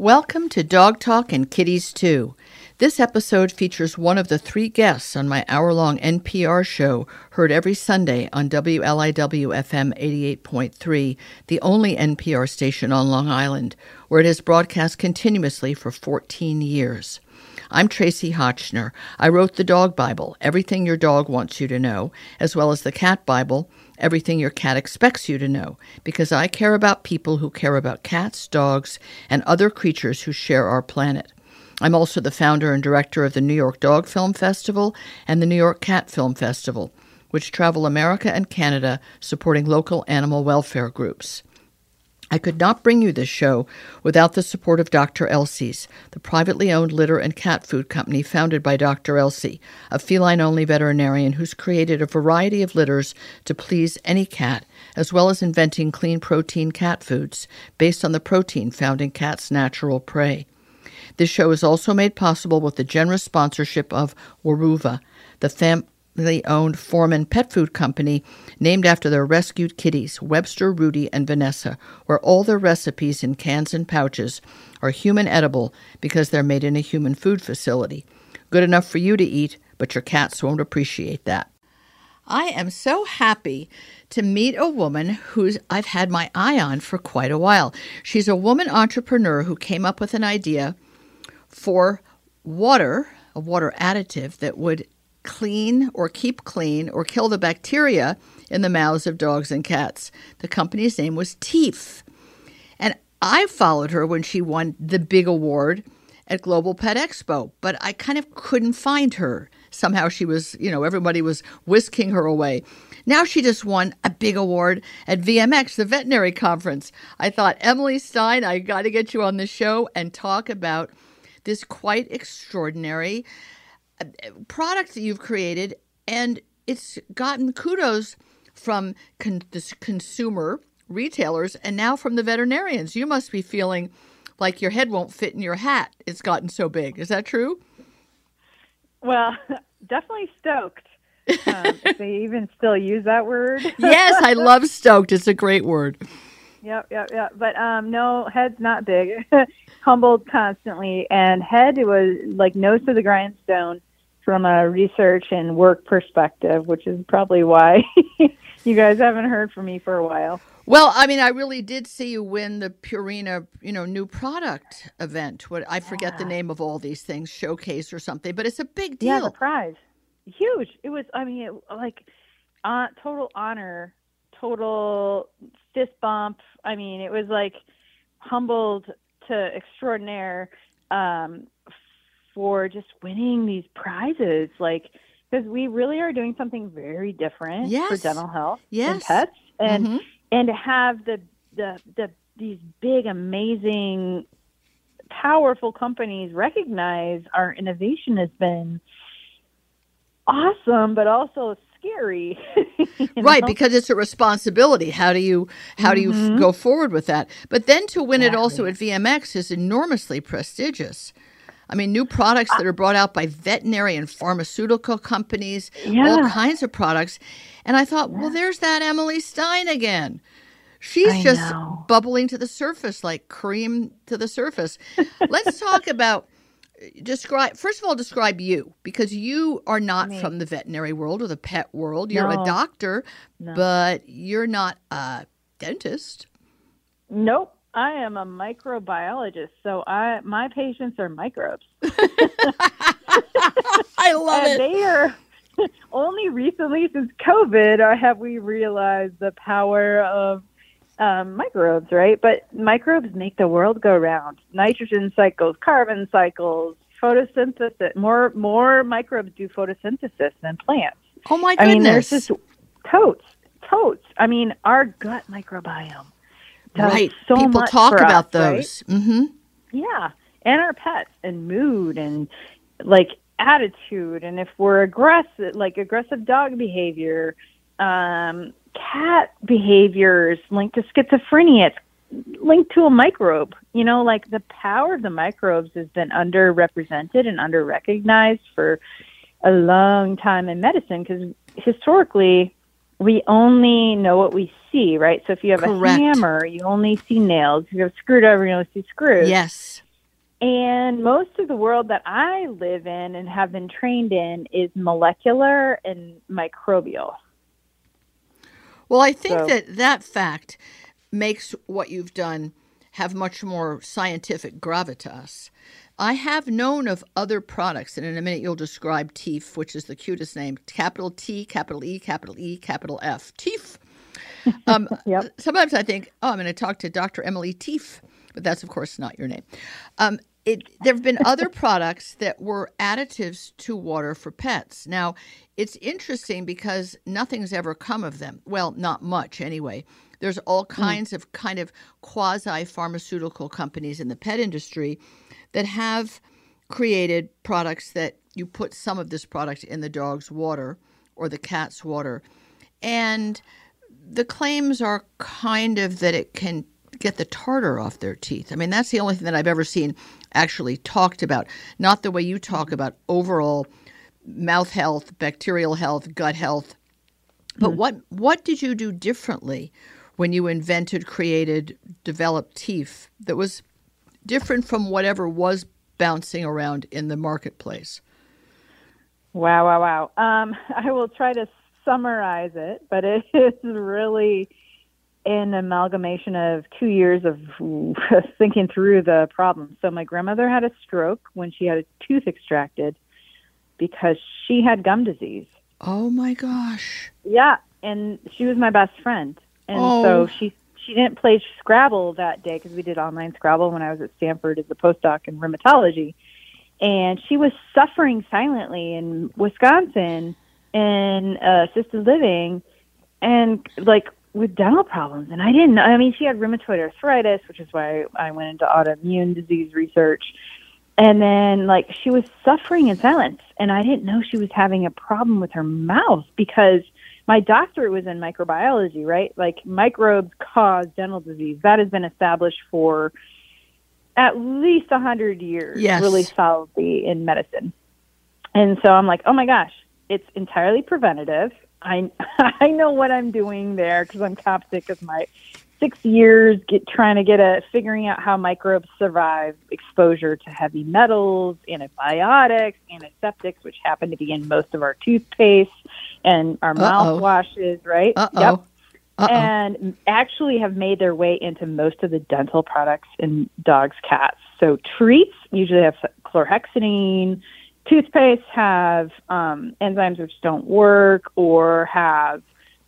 Welcome to Dog Talk and Kitties Too. This episode features one of the three guests on my hour long NPR show, heard every Sunday on WLIW FM 88.3, the only NPR station on Long Island, where it has broadcast continuously for 14 years. I'm Tracie Hotchner. I wrote the Dog Bible, Everything Your Dog Wants You to Know, as well as the Cat Bible, Everything Your Cat Expects You to Know, because I care about people who care about cats, dogs, and other creatures who share our planet. I'm also the founder and director of the New York Dog Film Festival and the New York Cat Film Festival, which travel America and Canada supporting local animal welfare groups. I could not bring you this show without the support of Dr. Elsey's, the privately owned litter and cat food company founded by Dr. Elsie, a feline only veterinarian who's created a variety of litters to please any cat, as well as inventing clean protein cat foods based on the protein found in cats' natural prey. This show is also made possible with the generous sponsorship of Weruva, the family owned Foreman pet food company named after their rescued kitties, Webster, Rudy, and Vanessa, where all their recipes in cans and pouches are human edible because they're made in a human food facility. Good enough for you to eat, but your cats won't appreciate that. I am so happy to meet a woman who's I've had my eye on for quite a while. She's a woman entrepreneur who came up with an idea for water, a water additive that would clean or keep clean or kill the bacteria in the mouths of dogs and cats. The company's name was TEEF. And I followed her when she won the big award at Global Pet Expo, but I kind of couldn't find her. Somehow she was, you know, everybody was whisking her away. Now she just won a big award at VMX, the veterinary conference. I thought, Emily Stein, I got to get you on the show and talk about this quite extraordinary product that you've created, and it's gotten kudos from con- the consumer retailers and now from the veterinarians. You must be feeling like your head won't fit in your hat. It's gotten so big. Is that true? Well, definitely stoked. Um, if they even still use that word. yes, I love stoked. It's a great word. Yep, yep, yep. But um, no, head's not big. Humbled constantly, and head it was like nose to the grindstone from a research and work perspective, which is probably why you guys haven't heard from me for a while. Well, I mean, I really did see you win the Purina, you know, new product event. What I forget yeah. the name of all these things, showcase or something, but it's a big deal. Yeah, the prize, huge. It was. I mean, it, like, uh, total honor, total fist bump. I mean, it was like humbled to extraordinaire um, for just winning these prizes. Like, because we really are doing something very different yes. for dental health yes. and pets, and mm-hmm. and to have the the the these big amazing powerful companies recognize our innovation has been awesome but also scary. right, because it's a responsibility. How do you how do you mm-hmm. f- go forward with that? But then to win exactly. it also at VMX is enormously prestigious. I mean, new products that are brought out by veterinary and pharmaceutical companies, yeah. all kinds of products. And I thought, yeah. well, there's that Emily Stein again. She's I just know. bubbling to the surface like cream to the surface. Let's talk about describe first of all describe you because you are not Me. from the veterinary world or the pet world you're no. a doctor no. but you're not a dentist nope i am a microbiologist so i my patients are microbes i love and it they are only recently since covid have we realized the power of um, microbes, right? But microbes make the world go round. Nitrogen cycles, carbon cycles, photosynthesis. More more microbes do photosynthesis than plants. Oh my goodness! I mean, there's just totes, totes. I mean, our gut microbiome. Right. So People talk about us, those. Right? Mm-hmm. Yeah, and our pets and mood and like attitude and if we're aggressive, like aggressive dog behavior. Um, cat behaviors linked to schizophrenia. It's linked to a microbe. You know, like the power of the microbes has been underrepresented and underrecognized for a long time in medicine because historically we only know what we see, right? So if you have Correct. a hammer, you only see nails. If you have a screwdriver, you only see screws. Yes. And most of the world that I live in and have been trained in is molecular and microbial. Well, I think so, that that fact makes what you've done have much more scientific gravitas. I have known of other products, and in a minute you'll describe TEEF, which is the cutest name capital T, capital E, capital E, capital F. TEEF. Um, yep. Sometimes I think, oh, I'm going to talk to Dr. Emily TEEF, but that's, of course, not your name. Um, it, there have been other products that were additives to water for pets. Now, it's interesting because nothing's ever come of them. Well, not much anyway. There's all hmm. kinds mm. of kind of quasi pharmaceutical companies in the pet industry that have created products that you put some of this product in the dog's water or the cat's water. And the claims are kind of that it can get the tartar off their teeth. I mean, that's the only thing that I've ever seen actually talked about, not the way you talk about overall mouth health, bacterial health, gut health. But mm what what did you do differently when you invented, created, developed TEEF that was different from whatever was bouncing around in the marketplace? Wow, wow, wow. Um, I will try to summarize it, but it is really an amalgamation of two years of thinking through the problem. So my grandmother had a stroke when she had a tooth extracted because she had gum disease. Oh my gosh. Yeah, and she was my best friend. And oh. so she she didn't play Scrabble that day because we did online Scrabble when I was at Stanford as a postdoc in rheumatology. And she was suffering silently in Wisconsin in uh, assisted living and like with dental problems. And I didn't know. I mean, she had rheumatoid arthritis, which is why I went into autoimmune disease research. And then, like, she was suffering in silence. And I didn't know she was having a problem with her mouth because my doctorate was in microbiology, right? Like microbes cause dental disease. That has been established for at least a hundred years, yes. really solidly in medicine. And so I'm like, oh my gosh, it's entirely preventative. I I know what I'm doing there because I'm top sick of my six years get trying to get a figuring out how microbes survive exposure to heavy metals, antibiotics, antiseptics, which happen to be in most of our toothpaste and our Uh-oh. mouthwashes, right? Uh-oh. Yep. Uh-oh. And actually have made their way into most of the dental products in dogs, cats. So treats usually have chlorhexidine. Toothpaste have um, enzymes which don't work or have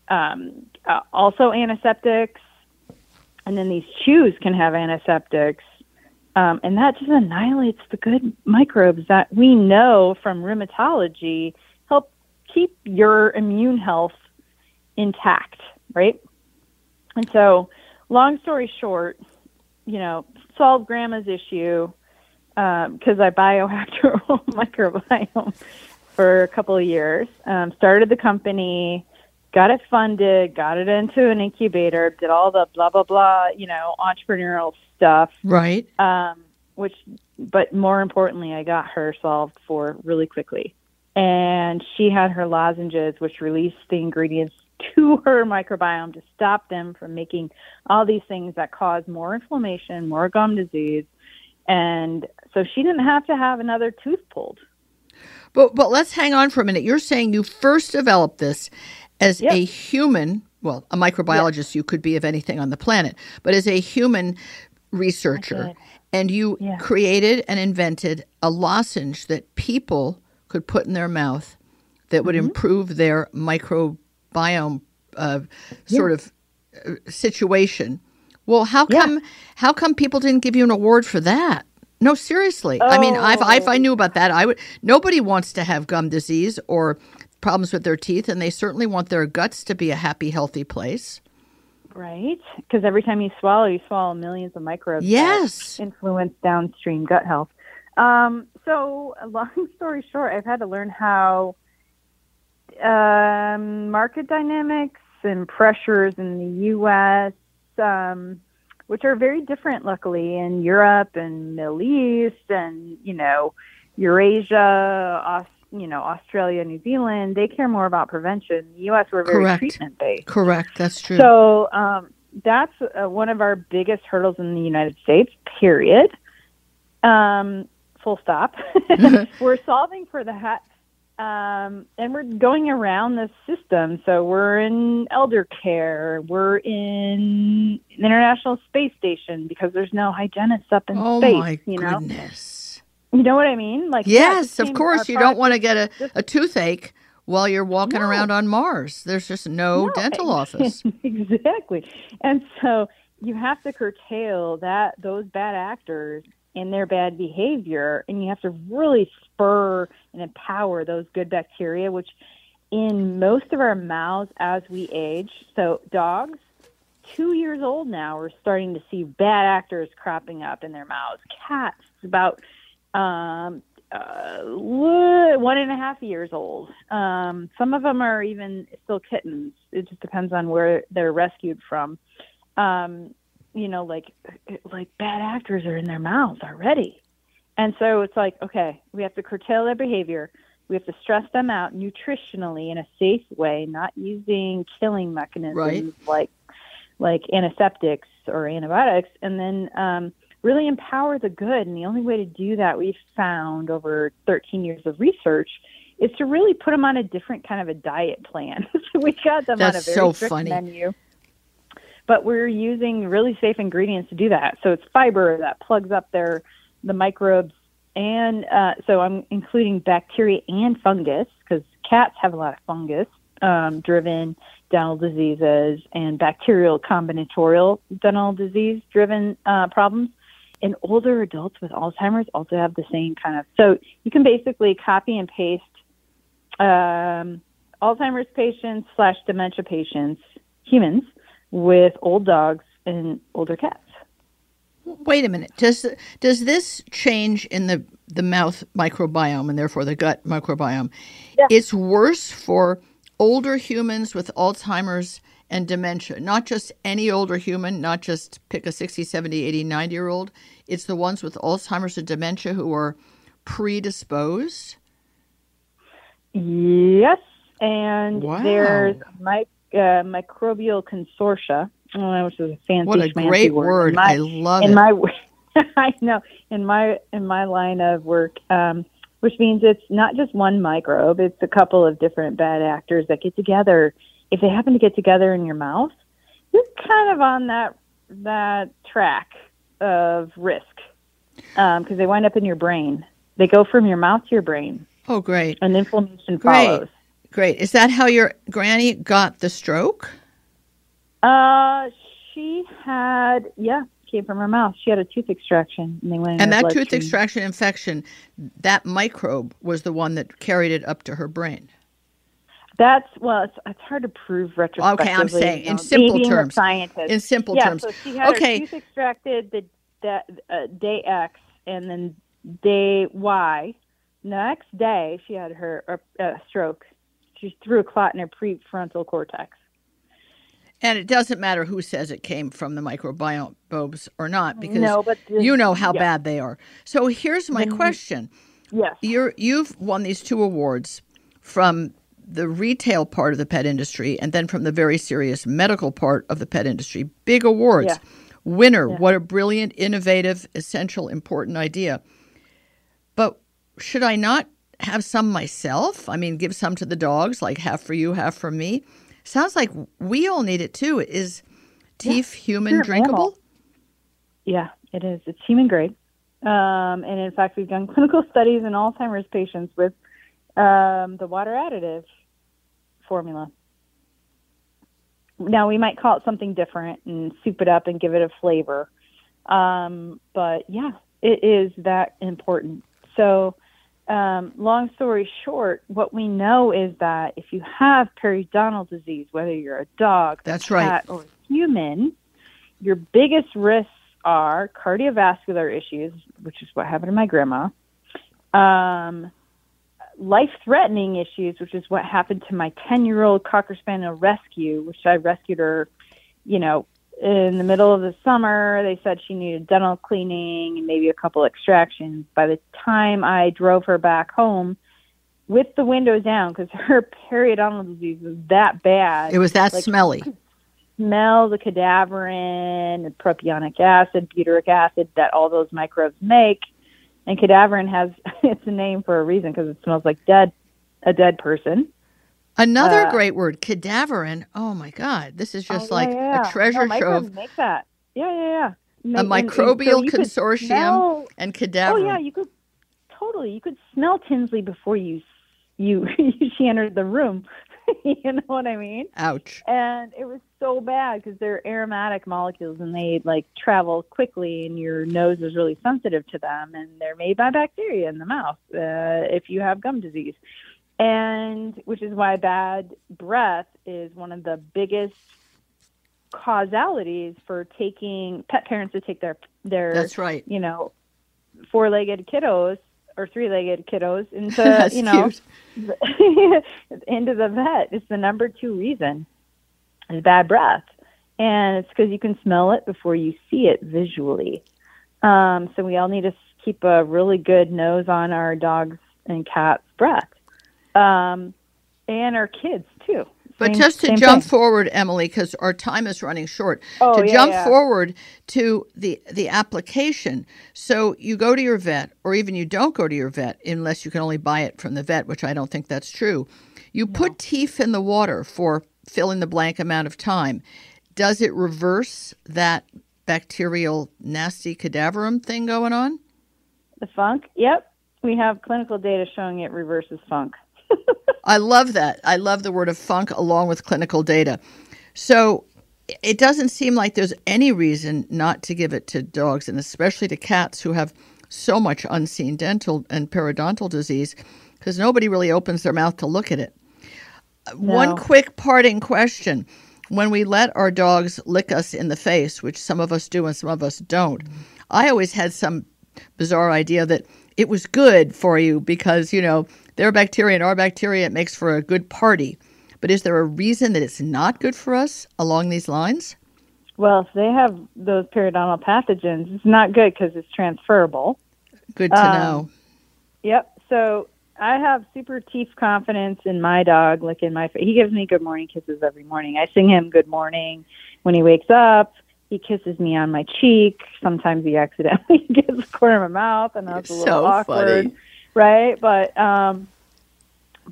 um, uh, also antiseptics and then these chews can have antiseptics. Um, and that just annihilates the good microbes that we know from rheumatology keep your immune health intact, right? And so, long story short, you know, solve grandma's issue because um, I biohacked her whole microbiome for a couple of years. Um, started the company, got it funded, got it into an incubator, did all the blah blah blah, you know, entrepreneurial stuff. Right. Um, which, but more importantly, I got her solved for really quickly, and she had her lozenges, which released the ingredients to her microbiome to stop them from making all these things that cause more inflammation, more gum disease, and so she didn't have to have another tooth pulled. But but let's hang on for a minute. You're saying you first developed this as yep. a human, well, a microbiologist yep. you could be of anything on the planet, but as a human researcher, and you yeah. created and invented a lozenge that people could put in their mouth that would mm-hmm. improve their microbiome uh, sort of uh, situation. Well, how come yeah. how come people didn't give you an award for that? No, seriously. Oh. I mean, if, if I knew about that, I would. Nobody wants to have gum disease or problems with their teeth, and they certainly want their guts to be a happy, healthy place. Right, because every time you swallow, you swallow millions of microbes. Yes, influence downstream gut health. Um, so, long story short, I've had to learn how um, market dynamics and pressures in the U.S., um, which are very different, luckily, in Europe and Middle East, and you know, Eurasia, you know Australia, New Zealand, they care more about prevention. The U.S. we're very treatment based. Correct. That's true. So um, that's uh, one of our biggest hurdles in the United States. Period. Um, full stop. we're solving for that. Um, and we're going around the system. So we're in elder care. We're in the International Space Station because there's no hygienists up in oh space. my you know, goodness. you know what I mean? Like Yes, the of course. You don't want to get a, just- a toothache while you're walking No. around on Mars. There's just no, No, dental office. exactly. And so you have to curtail that those bad actors and their bad behavior and you have to really spur and empower those good bacteria which in most of our mouths as we age. So dogs 2 years old now we're starting to see bad actors cropping up in their mouths. Cats about um uh, one and a half years old. Um, some of them are even still kittens. It just depends on where they're rescued from. Um, you know, like like bad actors are in their mouths already, and so it's like, okay, we have to curtail their behavior. We have to stress them out nutritionally in a safe way, not using killing mechanisms Right. like like antiseptics or antibiotics, and then um, really empower the good. And the only way to do that, we've found over 13 years of research, is to really put them on a different kind of a diet plan. so we got them on a very so strict funny. menu. But we're using really safe ingredients to do that. So it's fiber that plugs up their the microbes, and uh, so I'm including bacteria and fungus because cats have a lot of fungus um, driven dental diseases and bacterial combinatorial dental disease driven uh, problems. And older adults with Alzheimer's also have the same kind of. So you can basically copy and paste um, Alzheimer's patients slash dementia patients, humans, with old dogs and older cats. Wait a minute. Does does this change in the the mouth microbiome and therefore the gut microbiome? Yeah. It's worse for older humans with Alzheimer's and dementia. Not just any older human, not just pick a 60, 70, 80, 90 year old. It's the ones with Alzheimer's and dementia who are predisposed. Yes, and Wow. there's mic- uh, microbial consortia, uh, which is a fancy What a great word. word. My, I love in it. my I know in my in my line of work, um, which means it's not just one microbe; it's a couple of different bad actors that get together. If they happen to get together in your mouth, you're kind of on that that track of risk because they wind up in your brain. They go from your mouth to your brain, oh, great. and inflammation Great. follows. Great. Is that how your granny got the stroke? Uh, she had yeah, came from her mouth. She had a tooth extraction, and they went And that tooth bloodstream. extraction infection, that microbe was the one that carried it up to her brain. That's well, it's, it's hard to prove retrospectively. Okay, I'm saying you in know, simple terms. scientist. In simple yeah, terms. so she had Okay. her tooth extracted the uh, day X, and then day Y. Next day, she had her uh, stroke. She threw a clot in her prefrontal cortex. And it doesn't matter who says it came from the microbiomes or not because No, but you know how yeah. bad they are. So here's my mm-hmm. question. Yes. You're you've won these two awards from the retail part of the pet industry and then from the very serious medical part of the pet industry. Big awards. Yeah. Winner, what a brilliant, innovative, essential, important idea. But should I not have some myself? I mean, give some to the dogs, like half for you, half for me. Sounds like we all need it too. Is TEEF human drinkable? Yeah, it is. It's human grade. Um, and in fact, we've done clinical studies in Alzheimer's patients with um, the water additive formula. Now, we might call it something different and soup it up and give it a flavor. Um, but yeah, it is that important. So, um, long story short, what we know is that if you have periodontal disease, whether you're a dog, That's a right. or a human, your biggest risks are cardiovascular issues, which is what happened to my grandma, um, life threatening issues, which is what happened to my 10 year old Cocker Spaniel rescue, which I rescued her, you know, in the middle of the summer. They said she needed dental cleaning and maybe a couple extractions. By the time I drove her back home, with the windows down, because her periodontal disease was that bad It was that Like- smelly. smell the cadaverine, the propionic acid, butyric acid that all those microbes make. And cadaverine has its a name for a reason because it smells like dead, a dead person. Another uh, great word, cadaverine. Oh my God, this is just oh, like yeah, yeah. a treasure no, trove. Make that. Yeah, yeah, yeah. Make, a microbial and, and so consortium smell, and cadaverine. Oh yeah, you could totally. You could smell Tinsley before you you she entered the room. you know what I mean? Ouch. And it was so bad because they're aromatic molecules and they like travel quickly, and your nose is really sensitive to them, and they're made by bacteria in the mouth. Uh, if you have gum disease, and which is why bad breath is one of the biggest causalities for taking pet parents to take their their that's right you know four-legged kiddos or three-legged kiddos into you know into the vet. It's the number two reason is bad breath, and it's because you can smell it before you see it visually. Um, so we all need to keep a really good nose on our dogs and cats' breath, um, and our kids too. But just to jump thing. forward, Emily, because our time is running short. Oh, to yeah, jump yeah. forward to the the application. So you go to your vet, or even you don't go to your vet unless you can only buy it from the vet, which I don't think that's true. You no. put TEEF in the water for fill in the blank amount of time. Does it reverse that bacterial nasty cadaverine thing going on? The funk? Yep. We have clinical data showing it reverses funk. I love that. I love the word of funk along with clinical data. So it doesn't seem like there's any reason not to give it to dogs and especially to cats who have so much unseen dental and periodontal disease because nobody really opens their mouth to look at it. No. One quick parting question. When we let our dogs lick us in the face, which some of us do and some of us don't, I always had some bizarre idea that it was good for you because, you know, their bacteria and our bacteria, it makes for a good party. But is there a reason that it's not good for us along these lines? Well, if they have those periodontal pathogens, it's not good because it's transferable. Good to um, know. Yep. So I have super teeth confidence in my dog. Like in my, he gives me good morning kisses every morning. I sing him good morning when he wakes up. He kisses me on my cheek. Sometimes he accidentally gets a corner of my mouth, and that's a little so awkward. Funny right? But um,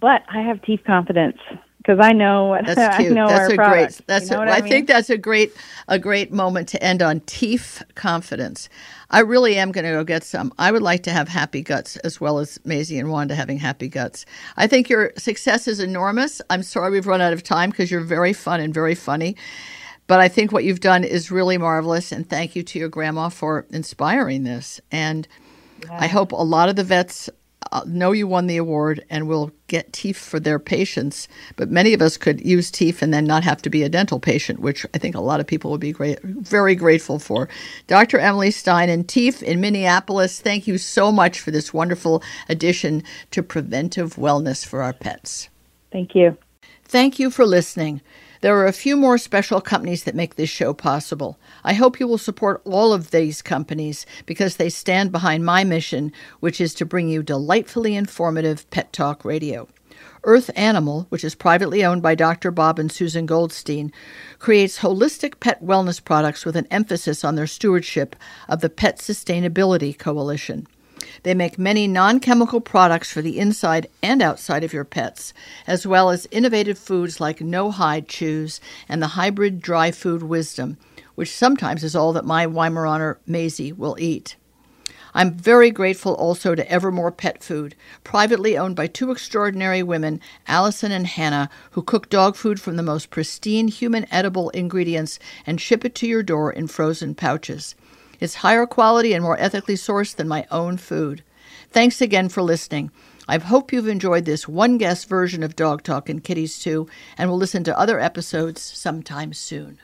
but I have teeth confidence because I know what that's cute. I know that's our a product. great. That's you know a, I, I mean? think that's a great a great moment to end on teeth confidence. I really am going to go get some. I would like to have happy guts as well as Maisie and Wanda having happy guts. I think your success is enormous. I'm sorry we've run out of time because you're very fun and very funny. But I think what you've done is really marvelous, and thank you to your grandma for inspiring this. And Yeah. I hope a lot of the vets uh, know you won the award and will get TEEF for their patients. But many of us could use TEEF and then not have to be a dental patient, which I think a lot of people would be great, very grateful for. Dr. Emily Stein and TEEF in Minneapolis, thank you so much for this wonderful addition to preventive wellness for our pets. Thank you. Thank you for listening. There are a few more special companies that make this show possible. I hope you will support all of these companies because they stand behind my mission, which is to bring you delightfully informative pet talk radio. Earth Animal, which is privately owned by Dr. Bob and Susan Goldstein, creates holistic pet wellness products with an emphasis on their stewardship of the Pet Sustainability Coalition. They make many non chemical products for the inside and outside of your pets, as well as innovative foods like no hide chews and the hybrid dry food wisdom, which sometimes is all that my Weimaraner Maisie will eat. I'm very grateful also to Evermore Pet Food, privately owned by two extraordinary women, Allison and Hannah, who cook dog food from the most pristine human edible ingredients and ship it to your door in frozen pouches. It's higher quality and more ethically sourced than my own food. Thanks again for listening. I hope you've enjoyed this one guest version of Dog Talk and Kitties too, and will listen to other episodes sometime soon.